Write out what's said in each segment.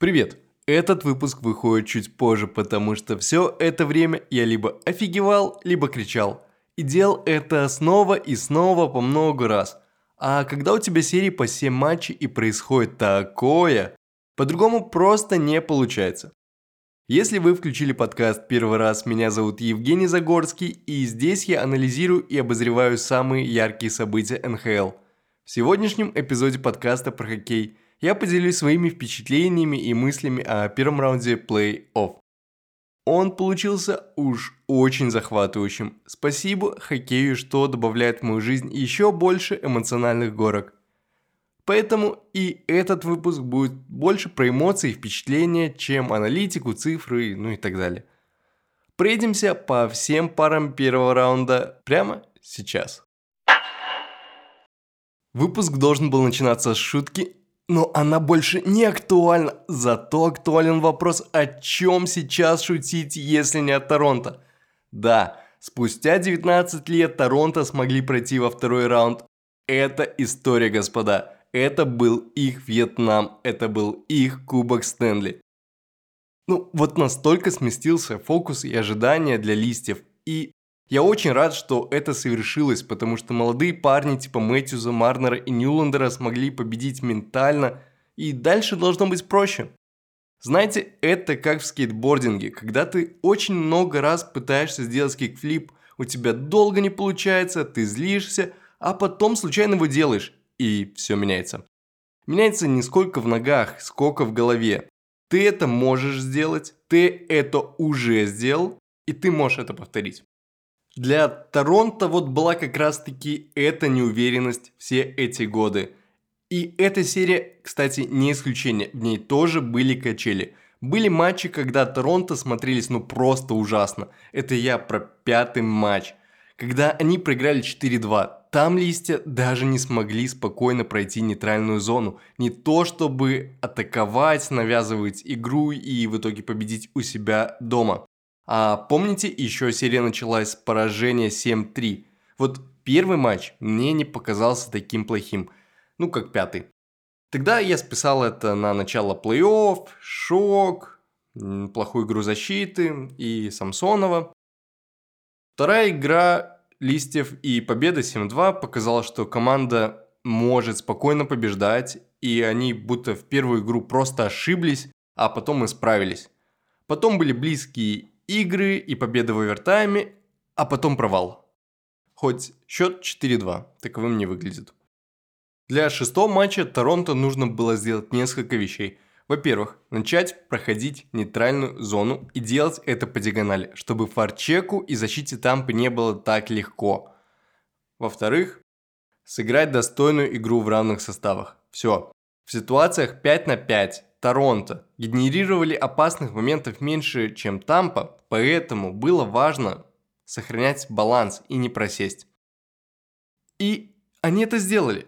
Привет! Этот выпуск выходит чуть позже, потому что все это время я либо офигевал, либо кричал. И делал это снова и снова по много раз. А когда у тебя серии по 7 матчей и происходит такое, по-другому просто не получается. Если вы включили подкаст первый раз, меня зовут Евгений Загорский, и здесь я анализирую и обозреваю самые яркие события НХЛ. В сегодняшнем эпизоде подкаста про хоккей я поделюсь своими впечатлениями и мыслями о первом раунде плей-офф. Он получился уж очень захватывающим. Спасибо хоккею, что добавляет в мою жизнь еще больше эмоциональных горок. Поэтому и этот выпуск будет больше про эмоции и впечатления, чем аналитику, цифры, ну и так далее. Пройдемся по всем парам первого раунда прямо сейчас. Выпуск должен был начинаться с шутки, но она больше не актуальна. Зато актуален вопрос, о чем сейчас шутить, если не о Торонто. Да, спустя 19 лет Торонто смогли пройти во второй раунд. Это история, господа. Это был их Вьетнам, это был их Кубок Стэнли. Ну, вот настолько сместился фокус и ожидания для листьев. И я очень рад, что это совершилось, потому что молодые парни типа Мэтьюза, Марнера и Ньюландера смогли победить ментально, и дальше должно быть проще. Знаете, это как в скейтбординге, когда ты очень много раз пытаешься сделать кикфлип, у тебя долго не получается, ты злишься, а потом случайно его делаешь и все меняется. Меняется не сколько в ногах, сколько в голове. Ты это можешь сделать, ты это уже сделал, и ты можешь это повторить. Для Торонто вот была как раз таки эта неуверенность все эти годы. И эта серия, кстати, не исключение, в ней тоже были качели. Были матчи, когда Торонто смотрелись ну просто ужасно. Это я про пятый матч. Когда они проиграли 4-2, там листья даже не смогли спокойно пройти нейтральную зону. Не то чтобы атаковать, навязывать игру и в итоге победить у себя дома. А помните, еще серия началась с поражения 7-3. Вот первый матч мне не показался таким плохим, ну как пятый. Тогда я списал это на начало плей-офф, шок, плохую игру защиты и Самсонова. Вторая игра листьев, и победа 7-2 показала, что команда может спокойно побеждать, и они будто в первую игру просто ошиблись, а потом исправились. Потом были близкие игры и победа в овертайме, а потом провал. Хоть счет 4-2, таковым не выглядит. Для шестого матча Торонто нужно было сделать несколько вещей – во-первых, начать проходить нейтральную зону и делать это по диагонали, чтобы фарчеку и защите Тампы не было так легко. Во-вторых, сыграть достойную игру в равных составах. Все. В ситуациях 5 на 5 Торонто генерировали опасных моментов меньше, чем Тампа, поэтому было важно сохранять баланс и не просесть. И они это сделали.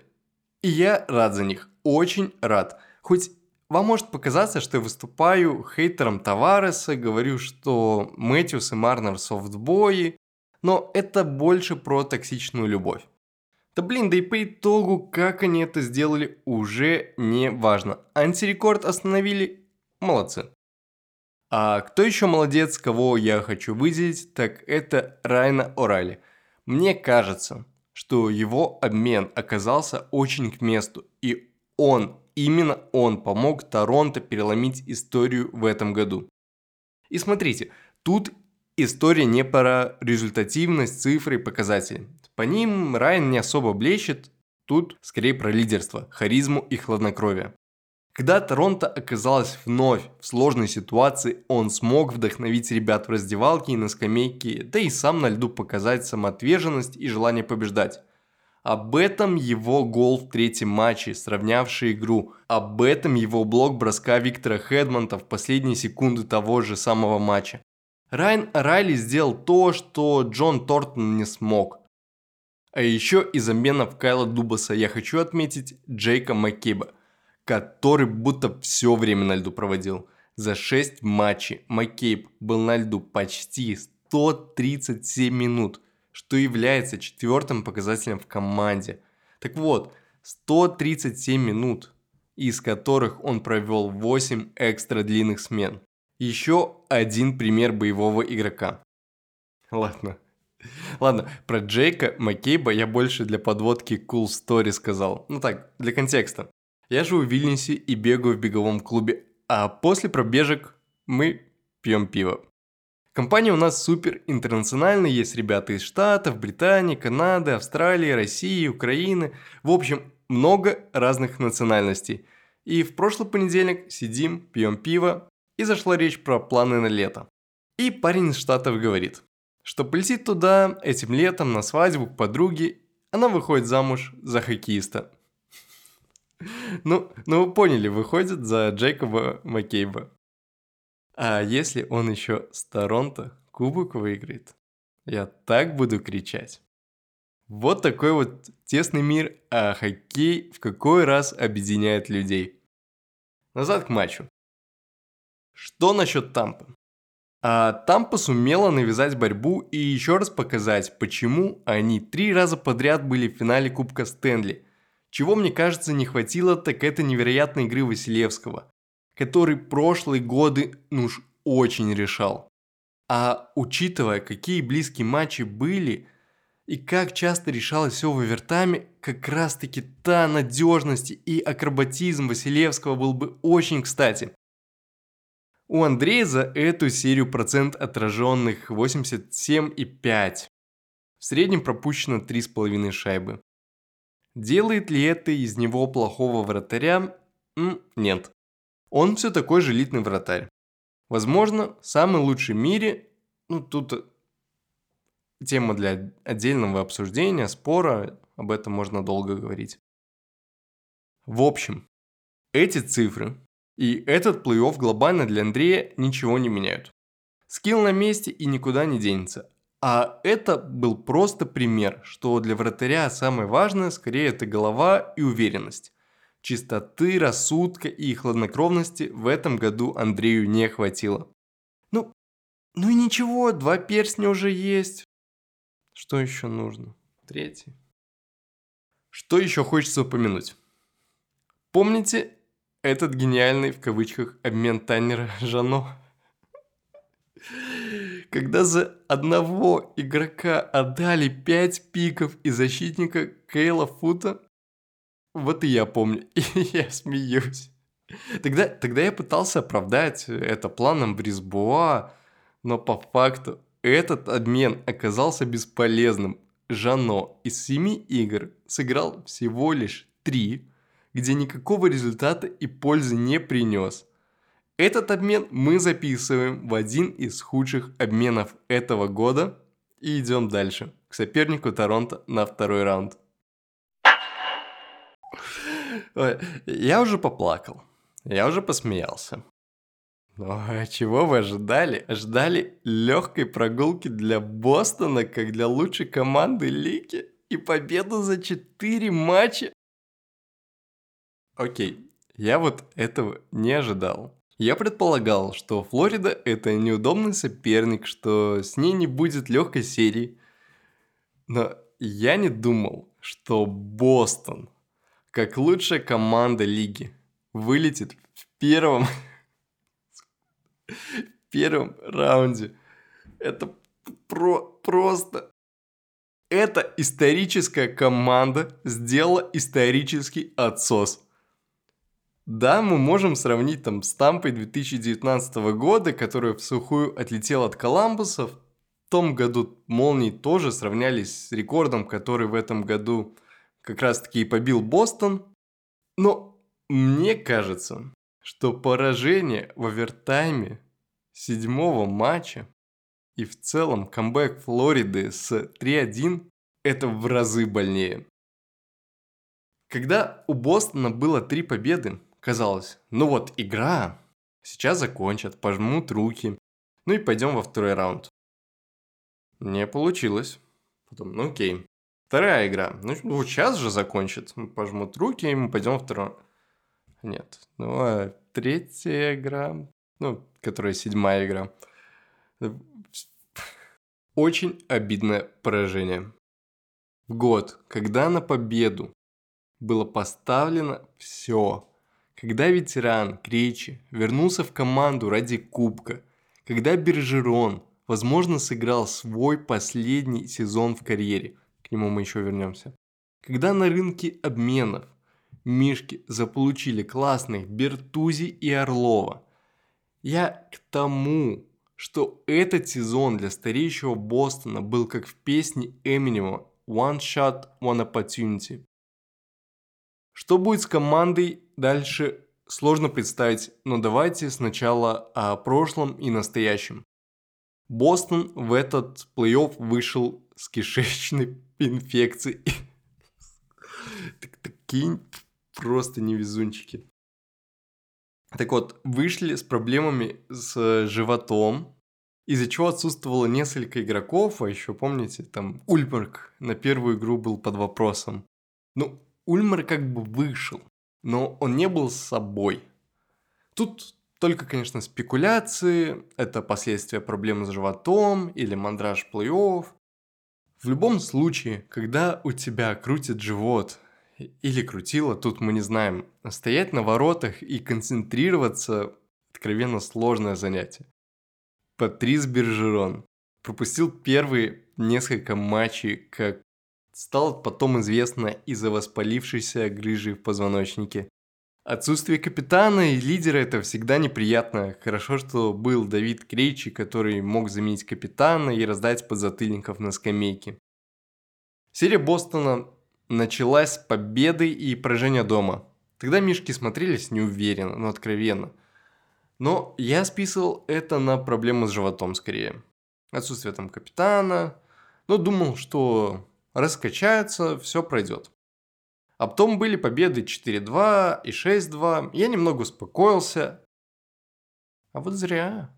И я рад за них, очень рад. Хоть вам может показаться, что я выступаю хейтером Тавареса, говорю, что Мэтьюс и Марнер софтбои, но это больше про токсичную любовь. Да блин, да и по итогу, как они это сделали, уже не важно. Антирекорд остановили, молодцы. А кто еще молодец, кого я хочу выделить, так это Райна Орали. Мне кажется, что его обмен оказался очень к месту, и он Именно он помог Торонто переломить историю в этом году. И смотрите, тут история не про результативность, цифры и показатели. По ним Райан не особо блещет, тут скорее про лидерство, харизму и хладнокровие. Когда Торонто оказалась вновь в сложной ситуации, он смог вдохновить ребят в раздевалке и на скамейке, да и сам на льду показать самоотверженность и желание побеждать. Об этом его гол в третьем матче, сравнявший игру. Об этом его блок броска Виктора Хедмонта в последние секунды того же самого матча. Райан Райли сделал то, что Джон Тортон не смог. А еще из заменов Кайла Дубаса я хочу отметить Джейка Маккейба, который будто все время на льду проводил. За 6 матчей Маккейб был на льду почти 137 минут – что является четвертым показателем в команде. Так вот, 137 минут. из которых он провел 8 экстра длинных смен. Еще один пример боевого игрока. Ладно. Ладно, про Джейка Маккейба я больше для подводки cool story сказал. Ну так, для контекста. Я живу в Вильнюсе и бегаю в беговом клубе, а после пробежек мы пьем пиво. Компания у нас супер интернациональная, есть ребята из Штатов, Британии, Канады, Австралии, России, Украины. В общем, много разных национальностей. И в прошлый понедельник сидим, пьем пиво, и зашла речь про планы на лето. И парень из Штатов говорит, что полетит туда этим летом на свадьбу к подруге, она выходит замуж за хоккеиста. Ну, ну вы поняли, выходит за Джейкоба Маккейба. А если он еще с Торонто кубок выиграет, я так буду кричать. Вот такой вот тесный мир, а хоккей в какой раз объединяет людей. Назад к матчу. Что насчет Тампы? А Тампа сумела навязать борьбу и еще раз показать, почему они три раза подряд были в финале Кубка Стэнли. Чего, мне кажется, не хватило, так это невероятной игры Василевского, который прошлые годы ну уж очень решал. А учитывая, какие близкие матчи были – и как часто решалось все в овертайме, как раз таки та надежность и акробатизм Василевского был бы очень кстати. У Андрея за эту серию процент отраженных 87,5. В среднем пропущено 3,5 шайбы. Делает ли это из него плохого вратаря? Нет. Он все такой же элитный вратарь. Возможно, самый лучший в мире, ну тут тема для отдельного обсуждения, спора, об этом можно долго говорить. В общем, эти цифры и этот плей-офф глобально для Андрея ничего не меняют. Скилл на месте и никуда не денется. А это был просто пример, что для вратаря самое важное скорее это голова и уверенность. Чистоты, рассудка и хладнокровности в этом году Андрею не хватило. Ну, ну и ничего, два перстня уже есть. Что еще нужно? Третий. Что еще хочется упомянуть? Помните этот гениальный в кавычках обмен Таннера Жано? Когда за одного игрока отдали 5 пиков и защитника Кейла Фута, вот и я помню, и я смеюсь. Тогда, тогда я пытался оправдать это планом Брисбоа, но по факту этот обмен оказался бесполезным. Жано из семи игр сыграл всего лишь три, где никакого результата и пользы не принес. Этот обмен мы записываем в один из худших обменов этого года и идем дальше, к сопернику Торонто на второй раунд. Я уже поплакал, я уже посмеялся. Ну, а чего вы ожидали? Ожидали легкой прогулки для Бостона, как для лучшей команды лиги? И победу за 4 матча? Окей, я вот этого не ожидал. Я предполагал, что Флорида это неудобный соперник, что с ней не будет легкой серии. Но я не думал, что Бостон, как лучшая команда лиги, вылетит в первом в первом раунде. Это про просто... Эта историческая команда сделала исторический отсос. Да, мы можем сравнить там с Тампой 2019 года, которая в сухую отлетела от Коламбуса. В том году Молнии тоже сравнялись с рекордом, который в этом году как раз таки и побил Бостон. Но мне кажется, что поражение в овертайме седьмого матча и в целом камбэк Флориды с 3-1 это в разы больнее. Когда у Бостона было три победы, казалось, ну вот игра, сейчас закончат, пожмут руки, ну и пойдем во второй раунд. Не получилось. Потом, ну окей. Вторая игра. Ну, вот сейчас же закончат. Пожмут руки, и мы пойдем во второй. Нет. Ну, а третья игра ну, которая седьмая игра. Очень обидное поражение. В год, когда на победу было поставлено все, когда ветеран Кречи вернулся в команду ради кубка, когда Бержерон, возможно, сыграл свой последний сезон в карьере, к нему мы еще вернемся, когда на рынке обменов Мишки заполучили классных Бертузи и Орлова. Я к тому, что этот сезон для стареющего Бостона был как в песне Эминема «One Shot, One Opportunity». Что будет с командой дальше, сложно представить, но давайте сначала о прошлом и настоящем. Бостон в этот плей-офф вышел с кишечной инфекцией. Такие просто невезунчики. Так вот, вышли с проблемами с животом, из-за чего отсутствовало несколько игроков, а еще помните, там Ульмарк на первую игру был под вопросом. Ну, Ульмар как бы вышел, но он не был собой. Тут только, конечно, спекуляции, это последствия проблемы с животом или мандраж плей-офф. В любом случае, когда у тебя крутит живот или крутило, тут мы не знаем. Стоять на воротах и концентрироваться – откровенно сложное занятие. Патрис Бержерон пропустил первые несколько матчей, как стало потом известно из-за воспалившейся грыжи в позвоночнике. Отсутствие капитана и лидера это всегда неприятно. Хорошо, что был Давид Крейчи, который мог заменить капитана и раздать подзатыльников на скамейке. Серия Бостона началась с победы и поражения дома. Тогда мишки смотрелись неуверенно, но откровенно. Но я списывал это на проблемы с животом скорее. Отсутствие там капитана. Но думал, что раскачается, все пройдет. А потом были победы 4-2 и 6-2. Я немного успокоился. А вот зря.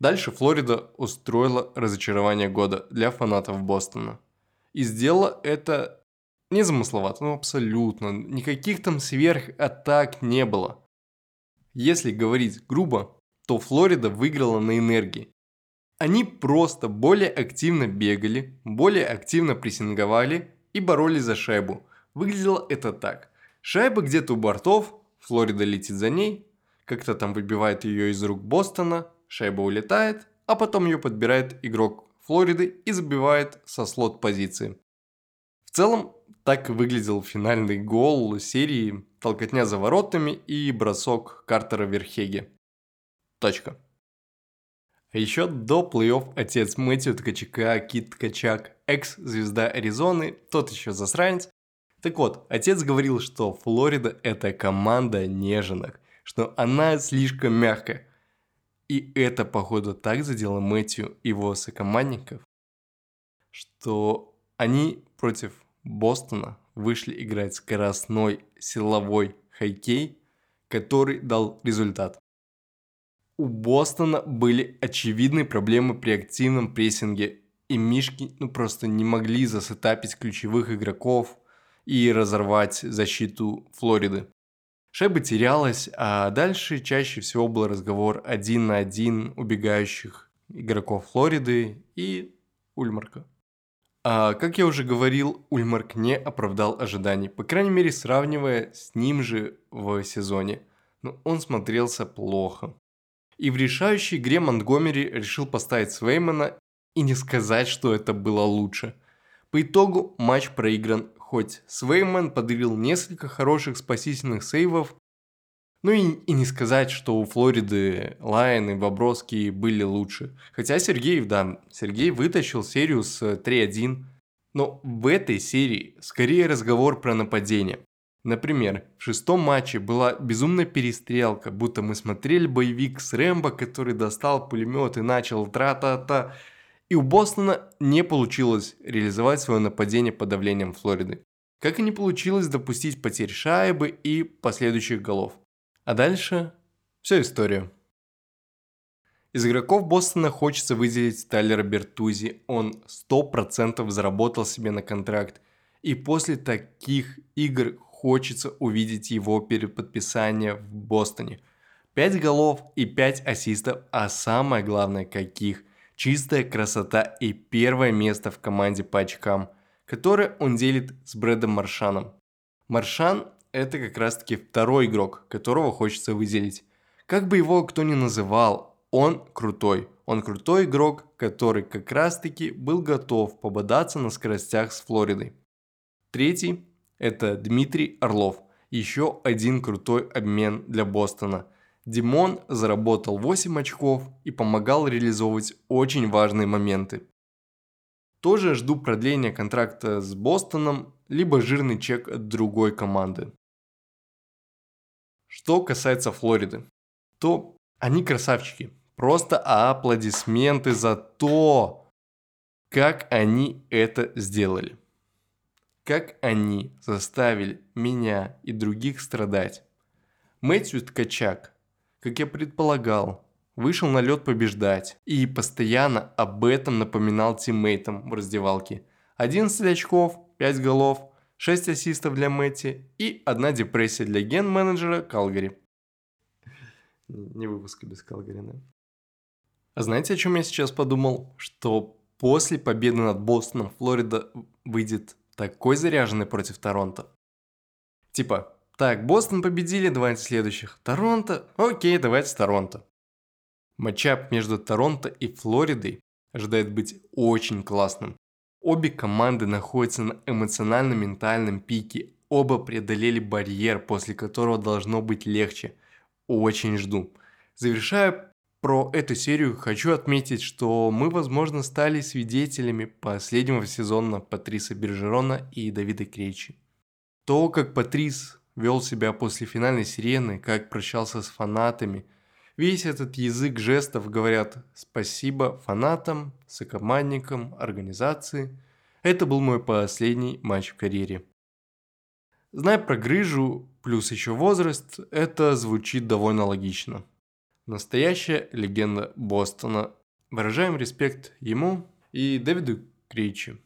Дальше Флорида устроила разочарование года для фанатов Бостона. И сделала это Незамысловато, ну абсолютно. Никаких там сверхатак не было. Если говорить грубо, то Флорида выиграла на энергии. Они просто более активно бегали, более активно прессинговали и боролись за шайбу. Выглядело это так. Шайба где-то у бортов, Флорида летит за ней, как-то там выбивает ее из рук Бостона, шайба улетает, а потом ее подбирает игрок Флориды и забивает со слот позиции. В целом, так выглядел финальный гол серии, толкотня за воротами и бросок Картера Верхеге. Точка. А еще до плей-офф отец Мэтью Ткачака, Кит Ткачак, экс-звезда Аризоны, тот еще засранец. Так вот, отец говорил, что Флорида это команда неженок, что она слишком мягкая. И это, походу, так задело Мэтью и его сокомандников, что они против Бостона вышли играть скоростной силовой хоккей, который дал результат. У Бостона были очевидные проблемы при активном прессинге, и Мишки ну, просто не могли засетапить ключевых игроков и разорвать защиту Флориды. Шайба терялась, а дальше чаще всего был разговор один на один убегающих игроков Флориды и Ульмарка. А, как я уже говорил, Ульмарк не оправдал ожиданий, по крайней мере сравнивая с ним же в сезоне. Но он смотрелся плохо. И в решающей игре Монтгомери решил поставить Свеймана и не сказать, что это было лучше. По итогу матч проигран, хоть Свейман подарил несколько хороших спасительных сейвов, ну и, и не сказать, что у Флориды Лайон и Бобровский были лучше. Хотя Сергеев, да, Сергей вытащил серию с 3-1. Но в этой серии скорее разговор про нападение. Например, в шестом матче была безумная перестрелка, будто мы смотрели боевик с Рэмбо, который достал пулемет и начал тра-та-та. И у Бостона не получилось реализовать свое нападение под давлением Флориды. Как и не получилось допустить потерь шайбы и последующих голов. А дальше все история. Из игроков Бостона хочется выделить Тайлера Бертузи. Он 100% заработал себе на контракт. И после таких игр хочется увидеть его перед подписанием в Бостоне. 5 голов и 5 ассистов, а самое главное каких. Чистая красота и первое место в команде по очкам, которое он делит с Брэдом Маршаном. Маршан это как раз-таки второй игрок, которого хочется выделить. Как бы его кто ни называл, он крутой. Он крутой игрок, который как раз-таки был готов пободаться на скоростях с Флоридой. Третий – это Дмитрий Орлов. Еще один крутой обмен для Бостона. Димон заработал 8 очков и помогал реализовывать очень важные моменты. Тоже жду продления контракта с Бостоном, либо жирный чек от другой команды. Что касается Флориды, то они красавчики. Просто аплодисменты за то, как они это сделали. Как они заставили меня и других страдать. Мэтью Ткачак, как я предполагал, вышел на лед побеждать и постоянно об этом напоминал тиммейтам в раздевалке. 11 очков, 5 голов, 6 ассистов для Мэтти и одна депрессия для ген-менеджера Калгари. Не выпуска без Калгари, да? А знаете, о чем я сейчас подумал? Что после победы над Бостоном Флорида выйдет такой заряженный против Торонто. Типа, так, Бостон победили, давайте следующих. Торонто? Окей, давайте Торонто. Матчап между Торонто и Флоридой ожидает быть очень классным. Обе команды находятся на эмоционально-ментальном пике. Оба преодолели барьер, после которого должно быть легче. Очень жду. Завершая про эту серию, хочу отметить, что мы, возможно, стали свидетелями последнего сезона Патриса Бержерона и Давида Крейчи. То, как Патрис вел себя после финальной сирены, как прощался с фанатами – Весь этот язык жестов говорят спасибо фанатам, сокомандникам, организации. Это был мой последний матч в карьере. Зная про грыжу, плюс еще возраст, это звучит довольно логично. Настоящая легенда Бостона. Выражаем респект ему и Дэвиду Кричи.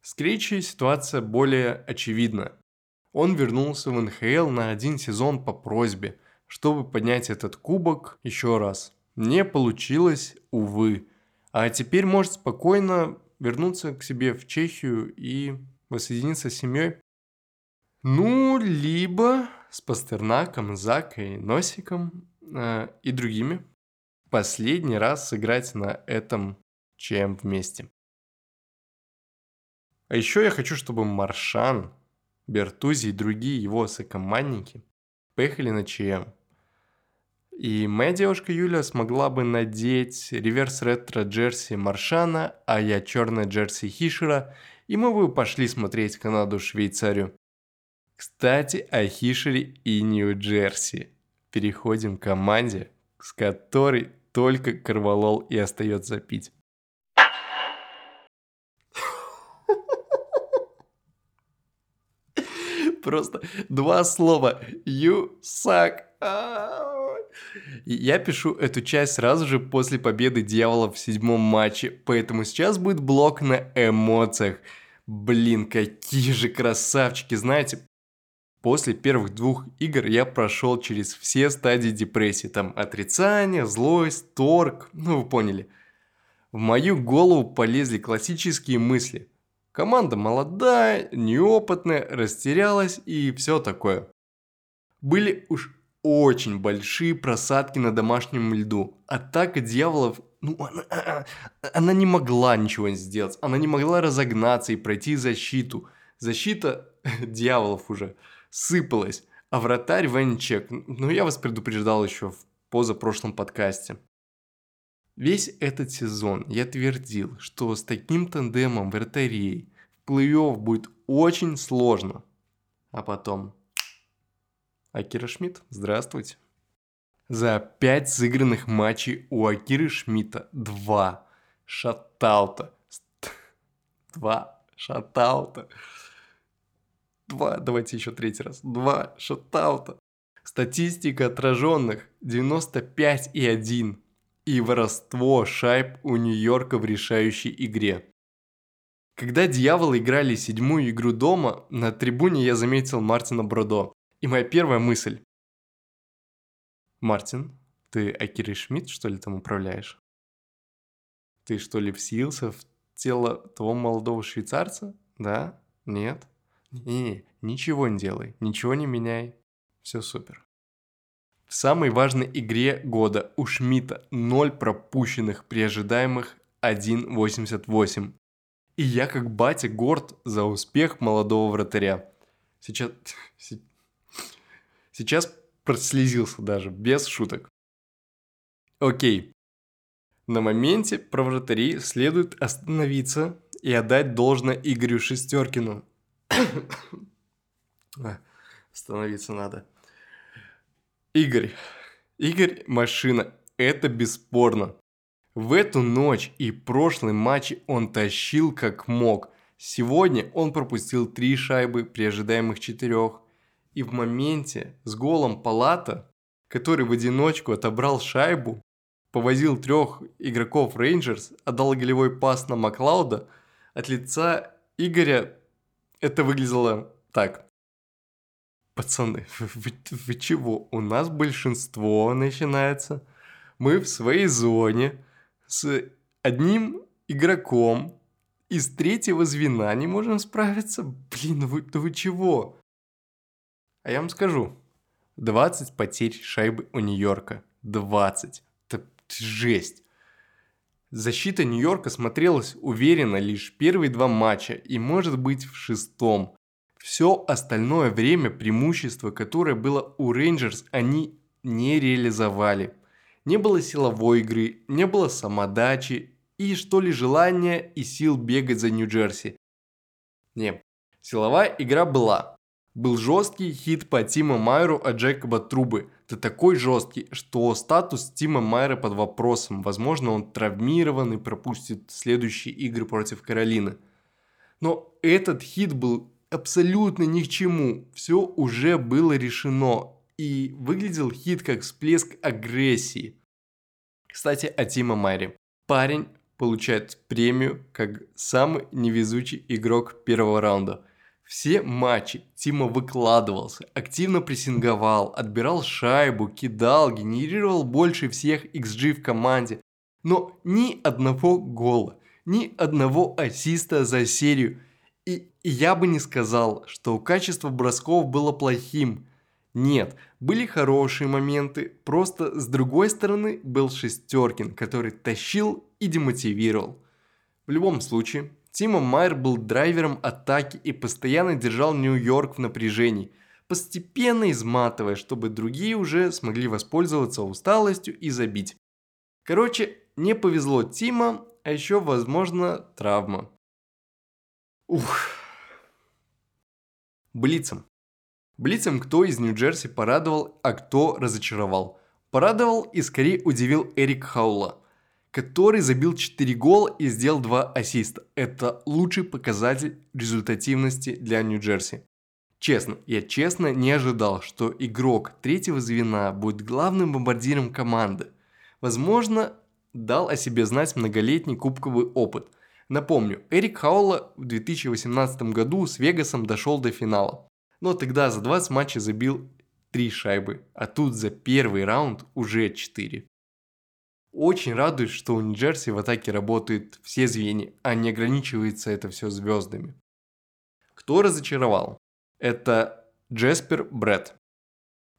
С Кричи ситуация более очевидна. Он вернулся в НХЛ на один сезон по просьбе – чтобы поднять этот кубок еще раз. Не получилось, увы. А теперь может спокойно вернуться к себе в Чехию и воссоединиться с семьей. Ну, либо с Пастернаком, Закой, Носиком э, и другими. Последний раз сыграть на этом чем вместе. А еще я хочу, чтобы Маршан, Бертузи и другие его сокомандники поехали на ЧМ. И моя девушка Юля смогла бы надеть реверс ретро джерси Маршана, а я черное джерси Хишера, и мы бы пошли смотреть Канаду-Швейцарию. Кстати, о Хишере и Нью-Джерси. Переходим к команде, с которой только Карвалол и остается пить. Просто два слова. You suck. Я пишу эту часть сразу же после победы Дьявола в седьмом матче, поэтому сейчас будет блок на эмоциях. Блин, какие же красавчики, знаете, После первых двух игр я прошел через все стадии депрессии. Там отрицание, злость, торг, ну вы поняли. В мою голову полезли классические мысли. Команда молодая, неопытная, растерялась и все такое. Были уж очень большие просадки на домашнем льду. Атака дьяволов, ну, она, она не могла ничего сделать. Она не могла разогнаться и пройти защиту. Защита дьяволов уже сыпалась. А вратарь Венчек, ну я вас предупреждал еще в позапрошлом подкасте. Весь этот сезон я твердил, что с таким тандемом вратарей в плей-офф будет очень сложно. А потом Акира Шмидт, здравствуйте. За пять сыгранных матчей у Акиры Шмидта два шатаута. Два шатаута. Два, давайте еще третий раз. Два шатаута. Статистика отраженных 95 и 1. И воровство шайб у Нью-Йорка в решающей игре. Когда дьяволы играли седьмую игру дома, на трибуне я заметил Мартина Бродо. И моя первая мысль. Мартин, ты Акирой Шмидт, что ли, там управляешь? Ты что ли вселился в тело того молодого швейцарца? Да? Нет? Не, ничего не делай, ничего не меняй. Все супер. В самой важной игре года у Шмидта 0 пропущенных при ожидаемых 1.88. И я как батя горд за успех молодого вратаря. Сейчас... Сейчас прослезился даже, без шуток. Окей. На моменте про вратарей следует остановиться и отдать должное Игорю Шестеркину. Остановиться надо. Игорь. Игорь – машина. Это бесспорно. В эту ночь и прошлый матч он тащил как мог. Сегодня он пропустил три шайбы при ожидаемых четырех. И в моменте с голом Палата, который в одиночку отобрал шайбу, повозил трех игроков Рейнджерс, отдал голевой пас на Маклауда, от лица Игоря это выглядело так. Пацаны, вы, вы чего? У нас большинство начинается. Мы в своей зоне с одним игроком из третьего звена не можем справиться. Блин, ну вы, ну вы чего? А я вам скажу. 20 потерь шайбы у Нью-Йорка. 20. Это жесть. Защита Нью-Йорка смотрелась уверенно лишь первые два матча и может быть в шестом. Все остальное время преимущество, которое было у Рейнджерс, они не реализовали. Не было силовой игры, не было самодачи и что ли желания и сил бегать за Нью-Джерси. Не, силовая игра была, был жесткий хит по Тима Майеру от Джекоба Трубы. Это такой жесткий, что статус Тима Майера под вопросом. Возможно, он травмирован и пропустит следующие игры против Каролины. Но этот хит был абсолютно ни к чему. Все уже было решено. И выглядел хит как всплеск агрессии. Кстати, о Тима Майере. Парень получает премию как самый невезучий игрок первого раунда – все матчи Тима выкладывался, активно прессинговал, отбирал шайбу, кидал, генерировал больше всех XG в команде. Но ни одного гола, ни одного ассиста за серию. И, и я бы не сказал, что качество бросков было плохим. Нет, были хорошие моменты, просто с другой стороны был Шестеркин, который тащил и демотивировал. В любом случае, Тима Майер был драйвером атаки и постоянно держал Нью-Йорк в напряжении, постепенно изматывая, чтобы другие уже смогли воспользоваться усталостью и забить. Короче, не повезло Тима, а еще, возможно, травма. Ух. Блицем. Блицем кто из Нью-Джерси порадовал, а кто разочаровал. Порадовал и скорее удивил Эрик Хаула – который забил 4 гола и сделал 2 ассиста. Это лучший показатель результативности для Нью-Джерси. Честно, я честно не ожидал, что игрок третьего звена будет главным бомбардиром команды. Возможно, дал о себе знать многолетний кубковый опыт. Напомню, Эрик Хаула в 2018 году с Вегасом дошел до финала. Но тогда за 20 матчей забил 3 шайбы, а тут за первый раунд уже 4. Очень радует, что у Нью-Джерси в атаке работают все звенья, а не ограничивается это все звездами. Кто разочаровал? Это Джеспер Бретт.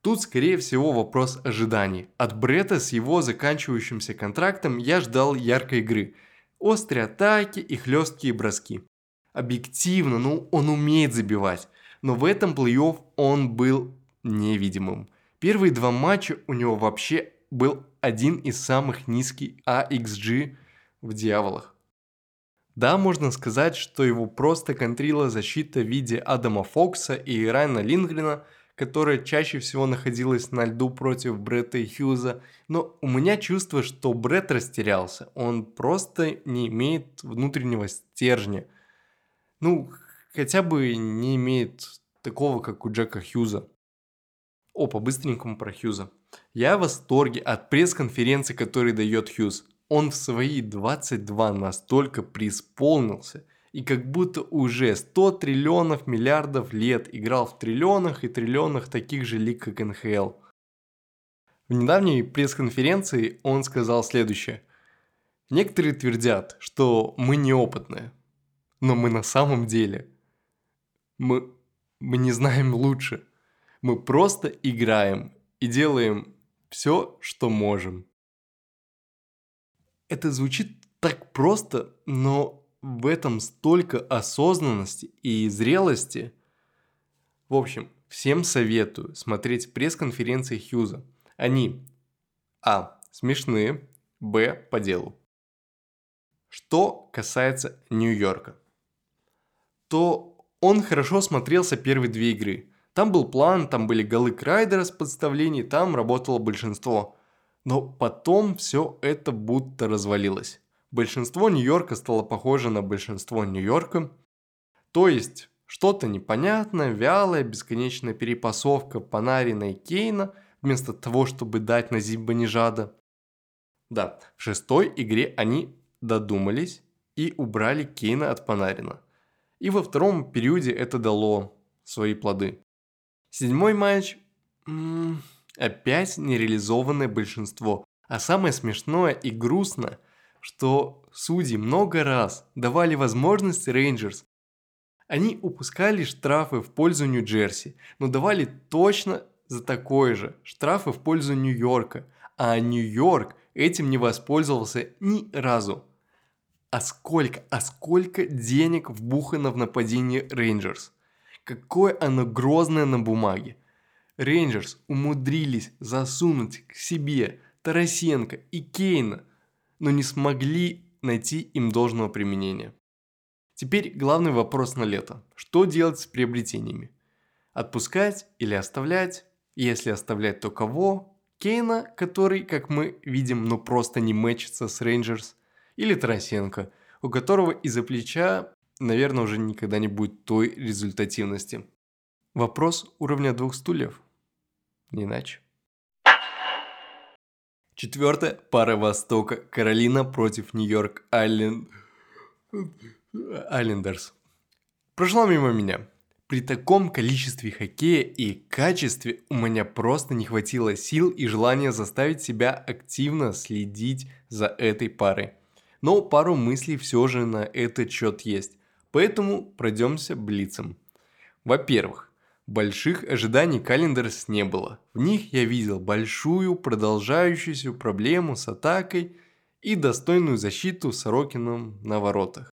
Тут, скорее всего, вопрос ожиданий. От Бретта с его заканчивающимся контрактом я ждал яркой игры. Острые атаки и хлесткие броски. Объективно, ну, он умеет забивать. Но в этом плей-офф он был невидимым. Первые два матча у него вообще был один из самых низких AXG в Дьяволах. Да, можно сказать, что его просто контрила защита в виде Адама Фокса и Райана Лингрена, которая чаще всего находилась на льду против Бретта и Хьюза, но у меня чувство, что Брет растерялся, он просто не имеет внутреннего стержня. Ну, хотя бы не имеет такого, как у Джека Хьюза. О, по-быстренькому про Хьюза. Я в восторге от пресс-конференции, который дает Хьюз. Он в свои 22 настолько преисполнился, и как будто уже 100 триллионов миллиардов лет играл в триллионах и триллионах таких же лиг, как НХЛ. В недавней пресс-конференции он сказал следующее. Некоторые твердят, что мы неопытные, но мы на самом деле, мы, мы не знаем лучше. Мы просто играем и делаем все, что можем. Это звучит так просто, но в этом столько осознанности и зрелости. В общем, всем советую смотреть пресс-конференции Хьюза. Они а. Смешные, б. По делу. Что касается Нью-Йорка, то он хорошо смотрелся первые две игры. Там был план, там были голы Крайдера с подставлений, там работало большинство. Но потом все это будто развалилось. Большинство Нью-Йорка стало похоже на большинство Нью-Йорка. То есть, что-то непонятное, вялое, бесконечная перепасовка Панарина и Кейна, вместо того, чтобы дать на Зимбанижада. Да, в шестой игре они додумались и убрали Кейна от Панарина. И во втором периоде это дало свои плоды. Седьмой матч... М -м, опять нереализованное большинство. А самое смешное и грустное, что судьи много раз давали возможность Рейнджерс. Они упускали штрафы в пользу Нью-Джерси, но давали точно за такое же штрафы в пользу Нью-Йорка. А Нью-Йорк этим не воспользовался ни разу. А сколько, а сколько денег вбухано в нападение Рейнджерс? Какое оно грозное на бумаге. Рейнджерс умудрились засунуть к себе Тарасенко и Кейна, но не смогли найти им должного применения. Теперь главный вопрос на лето. Что делать с приобретениями? Отпускать или оставлять? Если оставлять, то кого? Кейна, который, как мы видим, ну просто не мэчится с Рейнджерс – или Тарасенко, у которого из-за плеча, наверное, уже никогда не будет той результативности. Вопрос уровня двух стульев. Не иначе. Четвертая пара Востока. Каролина против Нью-Йорк Айленд... Айлендерс. Прошла мимо меня. При таком количестве хоккея и качестве у меня просто не хватило сил и желания заставить себя активно следить за этой парой но пару мыслей все же на этот счет есть. Поэтому пройдемся блицем. Во-первых, больших ожиданий Календерс не было. В них я видел большую продолжающуюся проблему с атакой и достойную защиту Сорокином на воротах.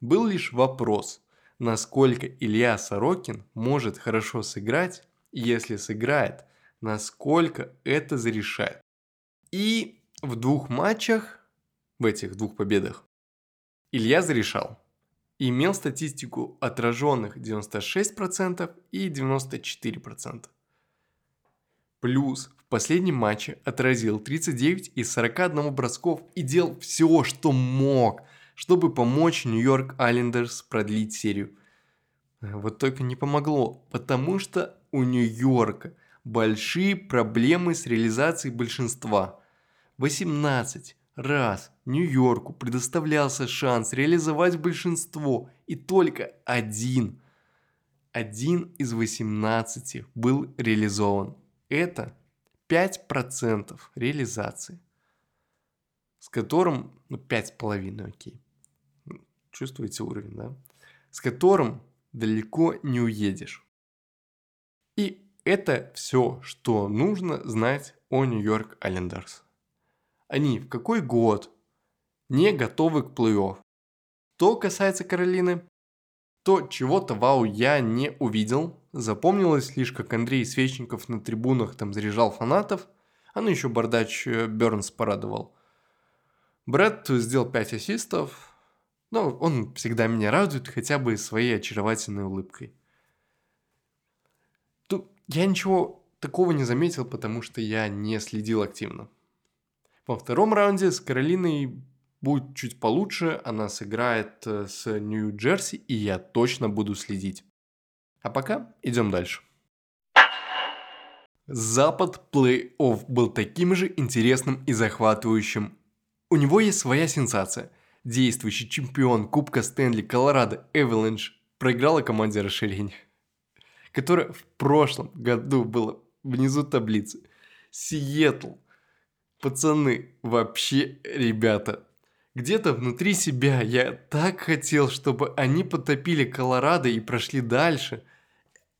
Был лишь вопрос, насколько Илья Сорокин может хорошо сыграть, и если сыграет, насколько это зарешает. И в двух матчах в этих двух победах. Илья зарешал. Имел статистику отраженных 96% и 94%. Плюс в последнем матче отразил 39 из 41 бросков и делал все, что мог, чтобы помочь Нью-Йорк Айлендерс продлить серию. Вот только не помогло, потому что у Нью-Йорка большие проблемы с реализацией большинства. 18 раз Нью-Йорку предоставлялся шанс реализовать большинство, и только один, один из 18 был реализован. Это 5% реализации, с которым, ну 5,5, окей, чувствуете уровень, да? С которым далеко не уедешь. И это все, что нужно знать о Нью-Йорк Айлендерс. Они в какой год не готовы к плей-офф. Что касается Каролины, то чего-то вау я не увидел. Запомнилось лишь, как Андрей Свечников на трибунах там заряжал фанатов, а ну еще бардач э, Бернс порадовал. Брэд сделал 5 ассистов, но он всегда меня радует хотя бы своей очаровательной улыбкой. Тут я ничего такого не заметил, потому что я не следил активно. Во втором раунде с Каролиной будет чуть получше, она сыграет э, с Нью-Джерси, и я точно буду следить. А пока идем дальше. Запад плей-офф был таким же интересным и захватывающим. У него есть своя сенсация. Действующий чемпион Кубка Стэнли Колорадо Эвелинж проиграла команде расширения, которая в прошлом году была внизу таблицы. Сиэтл Пацаны, вообще, ребята, где-то внутри себя я так хотел, чтобы они потопили Колорадо и прошли дальше.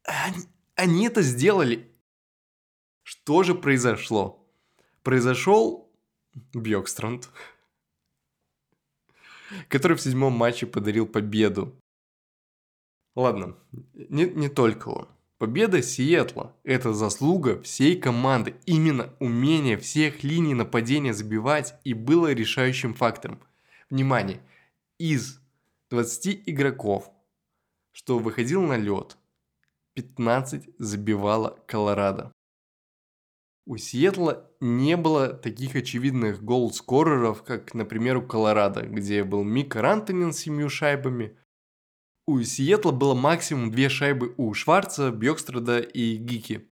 Они, они это сделали. Что же произошло? Произошел Бьокстранд, который в седьмом матче подарил победу. Ладно, не, не только он. Победа Сиэтла – это заслуга всей команды. Именно умение всех линий нападения забивать и было решающим фактором. Внимание, из 20 игроков, что выходил на лед, 15 забивала Колорадо. У Сиэтла не было таких очевидных гол-скореров, как, например, у Колорадо, где был Мик Рантонин с семью шайбами. У Сиэтла было максимум две шайбы у Шварца, Бьёкстрада и Гики.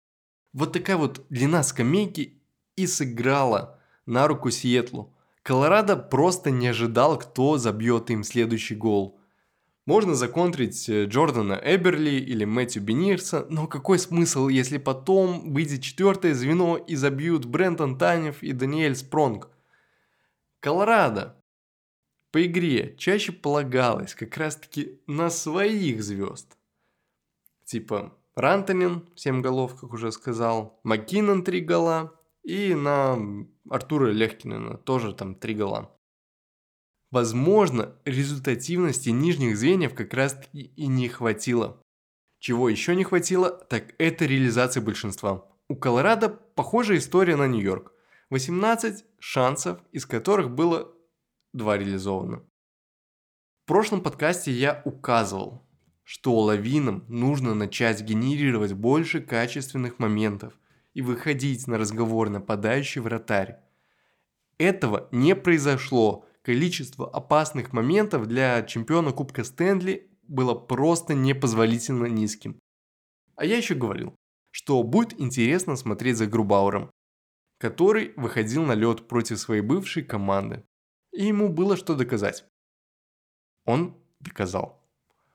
Вот такая вот длина скамейки и сыграла на руку Сиэтлу. Колорадо просто не ожидал, кто забьет им следующий гол – можно законтрить э, Джордана Эберли или Мэтью Бенирса, но какой смысл, если потом выйдет четвертое звено и забьют Брентон Танев и Даниэль Спронг? Колорадо по игре чаще полагалось как раз-таки на своих звезд. Типа Рантонин 7 голов, как уже сказал, Маккинон 3 гола и на Артура Лехкинена тоже там 3 гола. Возможно, результативности нижних звеньев как раз таки и не хватило. Чего еще не хватило, так это реализация большинства. У Колорадо похожая история на Нью-Йорк. 18 шансов, из которых было 2 реализовано. В прошлом подкасте я указывал, что лавинам нужно начать генерировать больше качественных моментов и выходить на разговор нападающий вратарь. Этого не произошло, количество опасных моментов для чемпиона Кубка Стэнли было просто непозволительно низким. А я еще говорил, что будет интересно смотреть за Грубауром, который выходил на лед против своей бывшей команды. И ему было что доказать. Он доказал.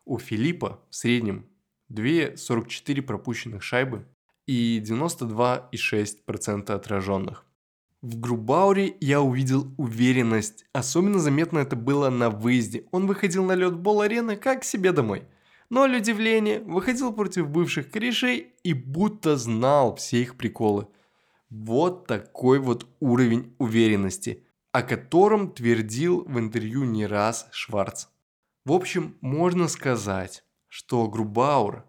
У Филиппа в среднем 2,44 пропущенных шайбы и 92,6% отраженных. В Грубауре я увидел уверенность. Особенно заметно это было на выезде. Он выходил на лед бол-арены как себе домой. Ноль удивления, выходил против бывших корешей и будто знал все их приколы. Вот такой вот уровень уверенности, о котором твердил в интервью не раз Шварц. В общем, можно сказать, что Грубаур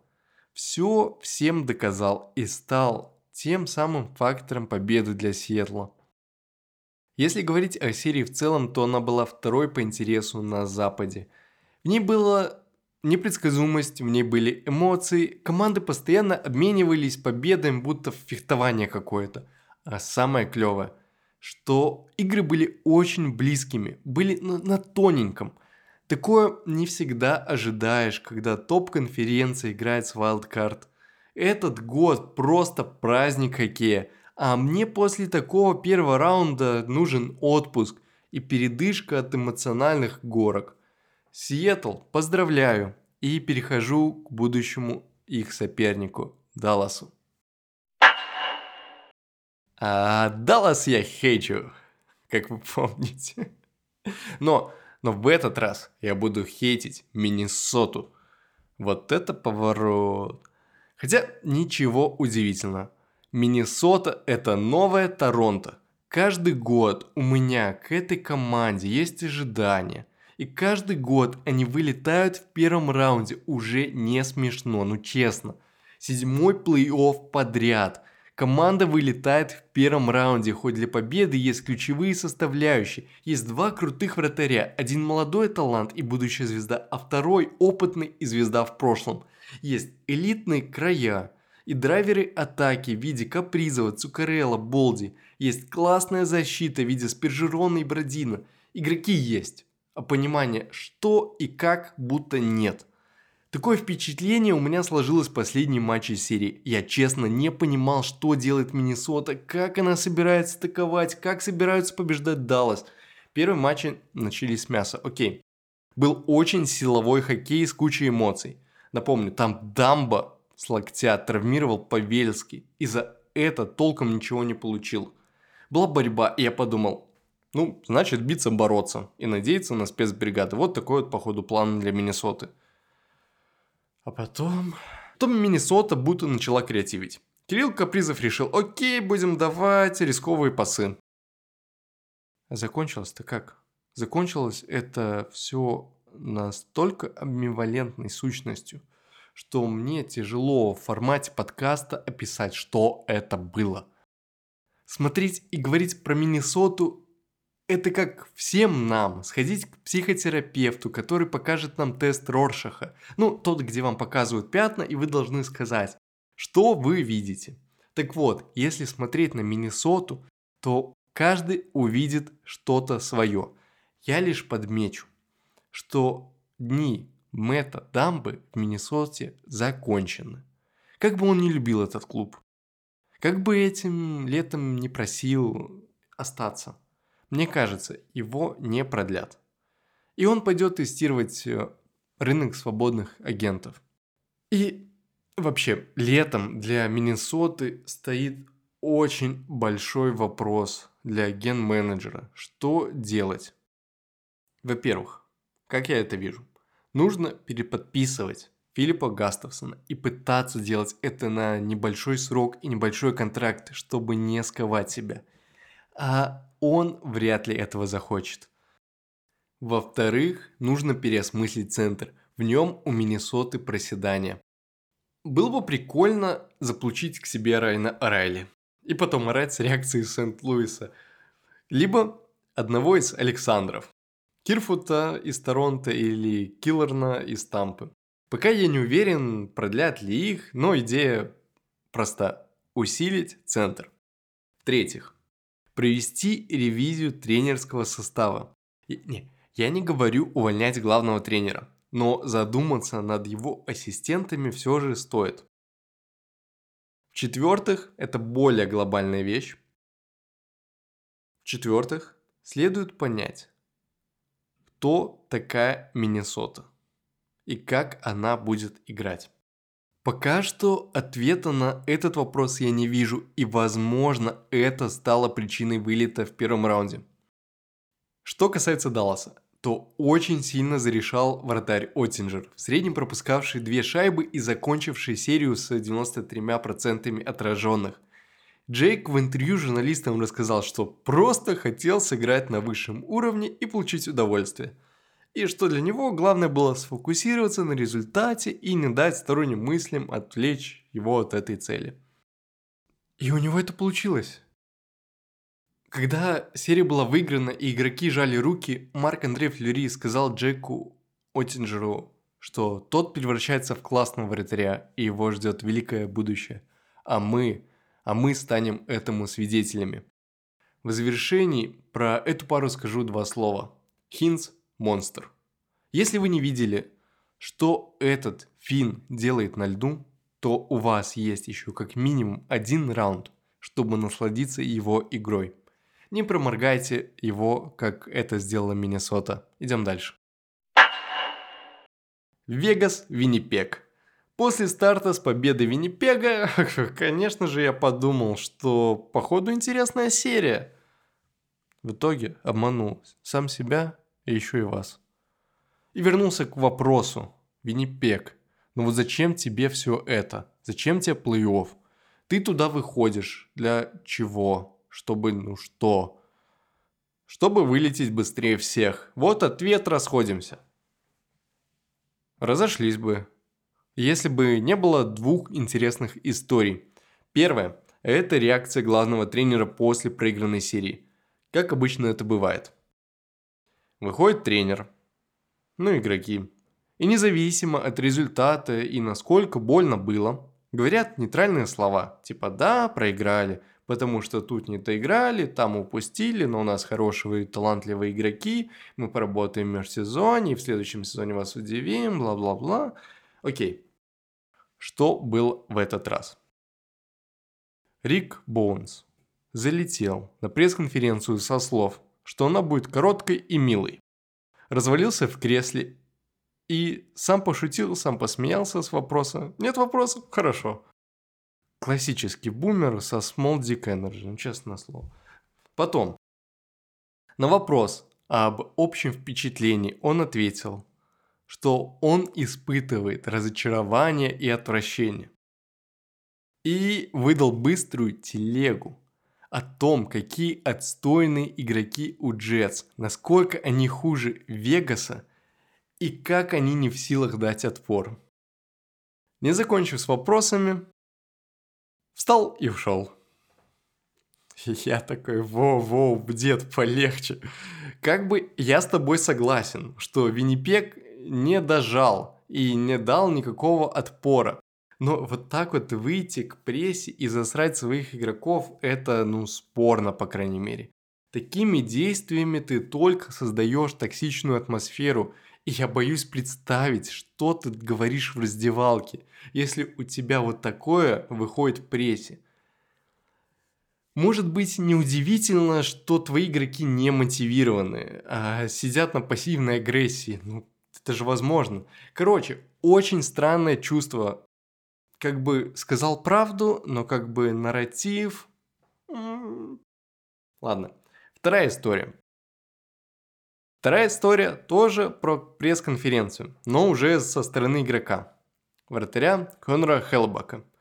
все всем доказал и стал тем самым фактором победы для Сиэтла. Если говорить о серии в целом, то она была второй по интересу на Западе. В ней была непредсказуемость, в ней были эмоции, команды постоянно обменивались победами, будто в фехтование какое-то. А самое клевое, что игры были очень близкими, были на, на тоненьком. Такое не всегда ожидаешь, когда топ-конференция играет с Wildcard. Этот год просто праздник хоккея – а мне после такого первого раунда нужен отпуск и передышка от эмоциональных горок. Сиэтл, поздравляю, и перехожу к будущему их сопернику, Далласу. А Даллас я хейчу, как вы помните. Но, но в этот раз я буду хейтить Миннесоту. Вот это поворот. Хотя ничего удивительного. Миннесота – это новая Торонто. Каждый год у меня к этой команде есть ожидания. И каждый год они вылетают в первом раунде. Уже не смешно, ну честно. Седьмой плей-офф подряд. Команда вылетает в первом раунде, хоть для победы есть ключевые составляющие. Есть два крутых вратаря, один молодой талант и будущая звезда, а второй опытный и звезда в прошлом. Есть элитные края, и драйверы атаки в виде Капризова, Цукарелла, Болди. Есть классная защита в виде Спержерона и Бродина. Игроки есть, а понимание что и как будто нет. Такое впечатление у меня сложилось в последние матчи серии. Я честно не понимал, что делает Миннесота, как она собирается атаковать, как собираются побеждать Даллас. Первые матчи начались с мяса, окей. Был очень силовой хоккей с кучей эмоций. Напомню, там Дамба с локтя травмировал Павельский и за это толком ничего не получил. Была борьба, и я подумал, ну, значит биться, бороться и надеяться на спецбригады. Вот такой вот, походу, план для Миннесоты. А потом Потом Миннесота будто начала креативить. Кирилл Капризов решил, окей, будем давать рисковые пасы. Закончилось-то как? Закончилось это все настолько амбивалентной сущностью, что мне тяжело в формате подкаста описать, что это было. Смотреть и говорить про Миннесоту это как всем нам сходить к психотерапевту, который покажет нам тест Роршаха. Ну, тот, где вам показывают пятна, и вы должны сказать, что вы видите. Так вот, если смотреть на Миннесоту, то каждый увидит что-то свое. Я лишь подмечу, что дни Мэтта Дамбы в Миннесоте закончены. Как бы он не любил этот клуб. Как бы этим летом не просил остаться. Мне кажется, его не продлят. И он пойдет тестировать э, рынок свободных агентов. И вообще, летом для Миннесоты стоит очень большой вопрос для ген-менеджера. Что делать? Во-первых, как я это вижу, нужно переподписывать Филиппа Гастовсона и пытаться делать это на небольшой срок и небольшой контракт, чтобы не сковать себя. А он вряд ли этого захочет. Во-вторых, нужно переосмыслить центр. В нем у Миннесоты проседание. Было бы прикольно заполучить к себе Райна Райли. И потом орать с реакцией Сент-Луиса. Либо одного из Александров. Кирфута из Торонто или Киллерна из Тампы. Пока я не уверен, продлят ли их, но идея проста. Усилить центр. В-третьих, провести ревизию тренерского состава. И, не, я не говорю увольнять главного тренера, но задуматься над его ассистентами все же стоит. В-четвертых, это более глобальная вещь. В-четвертых, следует понять, кто такая Миннесота и как она будет играть. Пока что ответа на этот вопрос я не вижу, и возможно это стало причиной вылета в первом раунде. Что касается Далласа, то очень сильно зарешал вратарь Оттинджер, в среднем пропускавший две шайбы и закончивший серию с 93% отраженных. Джейк в интервью журналистам рассказал, что просто хотел сыграть на высшем уровне и получить удовольствие – и что для него главное было сфокусироваться на результате и не дать сторонним мыслям отвлечь его от этой цели. И у него это получилось. Когда серия была выиграна и игроки жали руки, Марк Андрей Флюри сказал Джеку Оттинджеру, что тот превращается в классного вратаря и его ждет великое будущее. А мы, а мы станем этому свидетелями. В завершении про эту пару скажу два слова. Хинс монстр. Если вы не видели, что этот фин делает на льду, то у вас есть еще как минимум один раунд, чтобы насладиться его игрой. Не проморгайте его, как это сделала Миннесота. Идем дальше. Вегас, Виннипег. После старта с победой Виннипега, конечно же, я подумал, что походу интересная серия. В итоге обманул сам себя и еще и вас. И вернулся к вопросу. Виннипег, ну вот зачем тебе все это? Зачем тебе плей-офф? Ты туда выходишь. Для чего? Чтобы, ну что? Чтобы вылететь быстрее всех. Вот ответ, расходимся. Разошлись бы. Если бы не было двух интересных историй. Первая – это реакция главного тренера после проигранной серии. Как обычно это бывает. Выходит тренер, ну игроки. И независимо от результата и насколько больно было, говорят нейтральные слова, типа «да, проиграли», потому что тут не доиграли, там упустили, но у нас хорошие и талантливые игроки, мы поработаем в межсезонье, и в следующем сезоне вас удивим, бла-бла-бла. Окей. Что было в этот раз? Рик Боунс залетел на пресс-конференцию со слов что она будет короткой и милой. Развалился в кресле и сам пошутил, сам посмеялся с вопроса «Нет вопросов? Хорошо». Классический бумер со Small Dick Energy, ну, честное слово. Потом, на вопрос об общем впечатлении он ответил что он испытывает разочарование и отвращение. И выдал быструю телегу о том, какие отстойные игроки у Джетс, насколько они хуже Вегаса и как они не в силах дать отпор. Не закончив с вопросами, встал и ушел. Я такой, воу-воу, дед, полегче. Как бы я с тобой согласен, что Виннипек не дожал и не дал никакого отпора. Но вот так вот выйти к прессе и засрать своих игроков, это, ну, спорно, по крайней мере. Такими действиями ты только создаешь токсичную атмосферу, и я боюсь представить, что ты говоришь в раздевалке, если у тебя вот такое выходит в прессе. Может быть, неудивительно, что твои игроки не мотивированы, а сидят на пассивной агрессии. Ну, это же возможно. Короче, очень странное чувство. Как бы сказал правду, но как бы нарратив... Ладно. Вторая история. Вторая история тоже про пресс-конференцию, но уже со стороны игрока. Вратаря Конора Хелбака –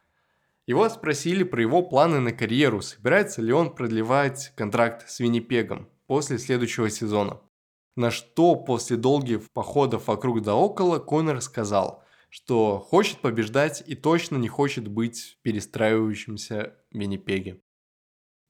его спросили про его планы на карьеру, собирается ли он продлевать контракт с Виннипегом после следующего сезона. На что после долгих походов вокруг да около Конор сказал, что хочет побеждать и точно не хочет быть в перестраивающемся Виннипеге.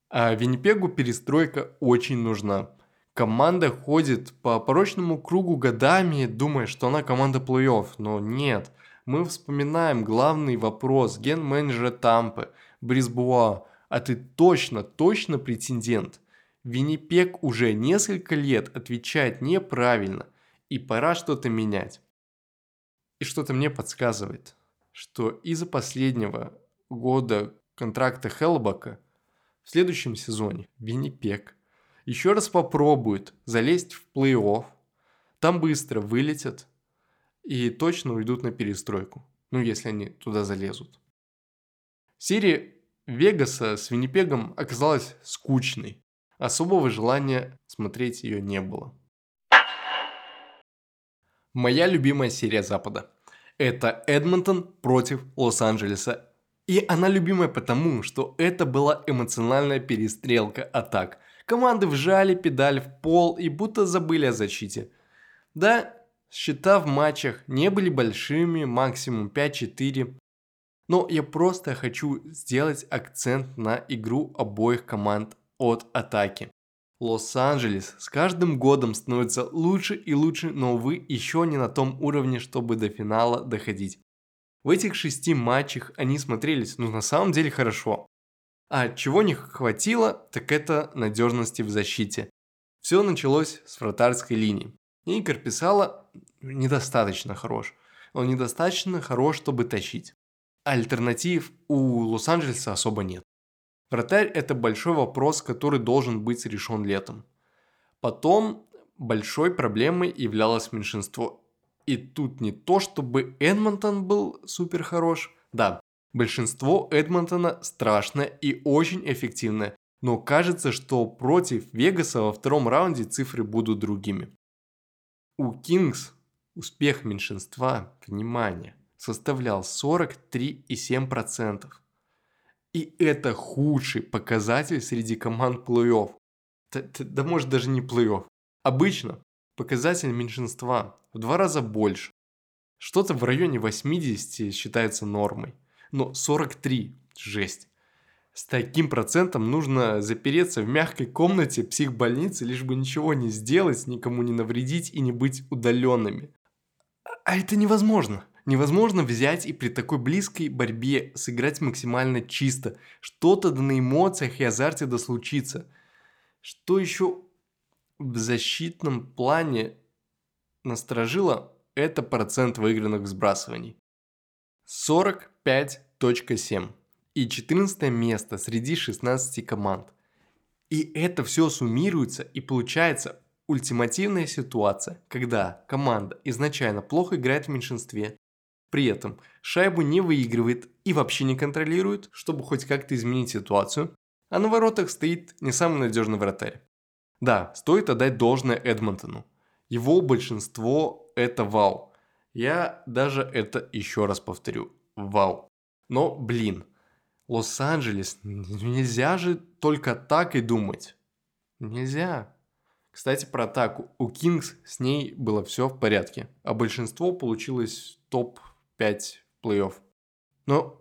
А Виннипегу перестройка очень нужна. Команда ходит по порочному кругу годами, думая, что она команда плей-офф, но нет – мы вспоминаем главный вопрос ген-менеджера Тампы, Брисбуа, а ты точно, точно претендент? Виннипек уже несколько лет отвечает неправильно, и пора что-то менять. И что-то мне подсказывает, что из-за последнего года контракта Хелбака в следующем сезоне Виннипек еще раз попробует залезть в плей-офф, там быстро вылетят, и точно уйдут на перестройку. Ну, если они туда залезут. Серия Вегаса с Виннипегом оказалась скучной. Особого желания смотреть ее не было. Моя любимая серия Запада. Это Эдмонтон против Лос-Анджелеса. И она любимая потому, что это была эмоциональная перестрелка атак. Команды вжали педаль в пол и будто забыли о защите. Да, Счета в матчах не были большими, максимум 5-4. Но я просто хочу сделать акцент на игру обоих команд от атаки. Лос-Анджелес с каждым годом становится лучше и лучше, но вы еще не на том уровне, чтобы до финала доходить. В этих шести матчах они смотрелись, ну на самом деле хорошо. А чего не хватило, так это надежности в защите. Все началось с вратарской линии. И Карписала недостаточно хорош. Он недостаточно хорош, чтобы тащить. Альтернатив у Лос-Анджелеса особо нет. Вратарь – это большой вопрос, который должен быть решен летом. Потом большой проблемой являлось меньшинство. И тут не то, чтобы Эдмонтон был супер хорош. Да, большинство Эдмонтона страшное и очень эффективное. Но кажется, что против Вегаса во втором раунде цифры будут другими. У Kings успех меньшинства, внимание, составлял 43,7%. И это худший показатель среди команд плей-офф. Да, может даже не плей-офф. Обычно показатель меньшинства в два раза больше. Что-то в районе 80 считается нормой. Но 43 – жесть. С таким процентом нужно запереться в мягкой комнате психбольницы, лишь бы ничего не сделать, никому не навредить и не быть удаленными. А это невозможно. Невозможно взять и при такой близкой борьбе сыграть максимально чисто. Что-то да на эмоциях и азарте да случится. Что еще в защитном плане насторожило, это процент выигранных сбрасываний. 45.7 и 14 место среди 16 команд. И это все суммируется и получается ультимативная ситуация, когда команда изначально плохо играет в меньшинстве, при этом шайбу не выигрывает и вообще не контролирует, чтобы хоть как-то изменить ситуацию, а на воротах стоит не самый надежный вратарь. Да, стоит отдать должное Эдмонтону. Его большинство – это вау. Я даже это еще раз повторю. Вау. Но, блин, Лос-Анджелес, нельзя же только так и думать. Нельзя. Кстати, про атаку. У Кингс с ней было все в порядке, а большинство получилось топ-5 плей-офф. Но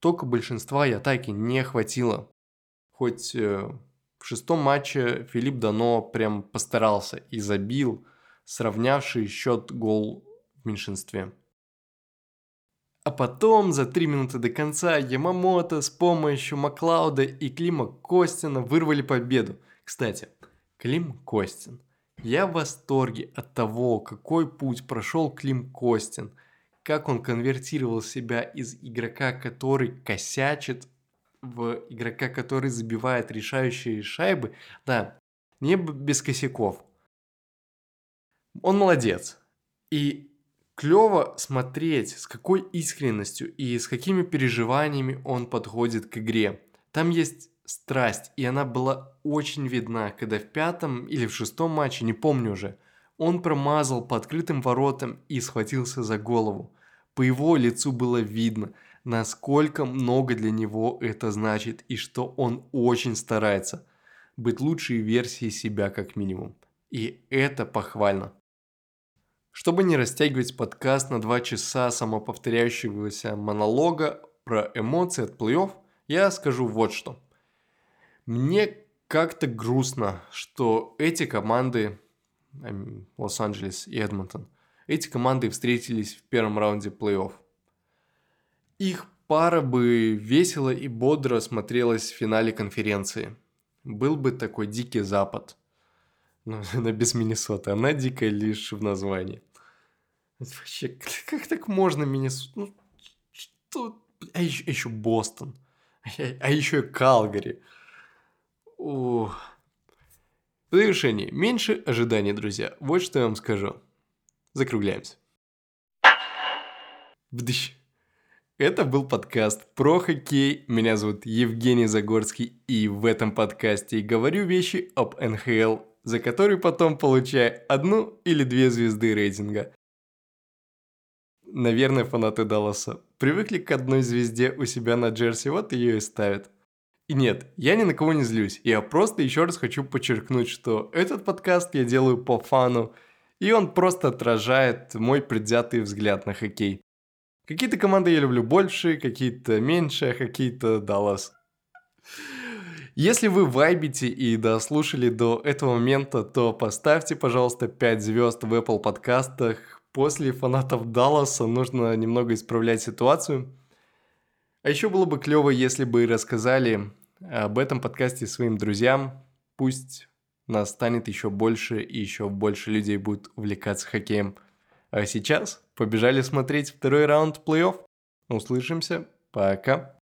только большинства и атаки не хватило. Хоть э, в шестом матче Филипп Дано прям постарался и забил сравнявший счет гол в меньшинстве. А потом, за три минуты до конца, Ямамото с помощью Маклауда и Клима Костина вырвали победу. Кстати, Клим Костин. Я в восторге от того, какой путь прошел Клим Костин, как он конвертировал себя из игрока, который косячит, в игрока, который забивает решающие шайбы. Да, не без косяков. Он молодец. И клево смотреть, с какой искренностью и с какими переживаниями он подходит к игре. Там есть страсть, и она была очень видна, когда в пятом или в шестом матче, не помню уже, он промазал по открытым воротам и схватился за голову. По его лицу было видно, насколько много для него это значит и что он очень старается быть лучшей версией себя как минимум. И это похвально. Чтобы не растягивать подкаст на два часа самоповторяющегося монолога про эмоции от плей-офф, я скажу вот что. Мне как-то грустно, что эти команды, Лос-Анджелес и Эдмонтон, эти команды встретились в первом раунде плей-офф. Их пара бы весело и бодро смотрелась в финале конференции. Был бы такой дикий запад. Но она без Миннесоты, она дикая лишь в названии. Вообще, как так можно Миннесоту? Ну, что? А еще, еще Бостон. А, а еще и Калгари. Ух. В завершении. Меньше ожиданий, друзья. Вот что я вам скажу. Закругляемся. Вдыщ. Это был подкаст про хоккей. Меня зовут Евгений Загорский. И в этом подкасте говорю вещи об НХЛ, за которые потом получаю одну или две звезды рейтинга. Наверное, фанаты Далласа привыкли к одной звезде у себя на джерси, вот ее и ставят. И нет, я ни на кого не злюсь, я просто еще раз хочу подчеркнуть, что этот подкаст я делаю по фану, и он просто отражает мой предвзятый взгляд на хоккей. Какие-то команды я люблю больше, какие-то меньше, а какие-то Даллас. Если вы вайбите и дослушали до этого момента, то поставьте, пожалуйста, 5 звезд в Apple подкастах, после фанатов Далласа нужно немного исправлять ситуацию. А еще было бы клево, если бы рассказали об этом подкасте своим друзьям. Пусть нас станет еще больше и еще больше людей будет увлекаться хоккеем. А сейчас побежали смотреть второй раунд плей-офф. Услышимся. Пока.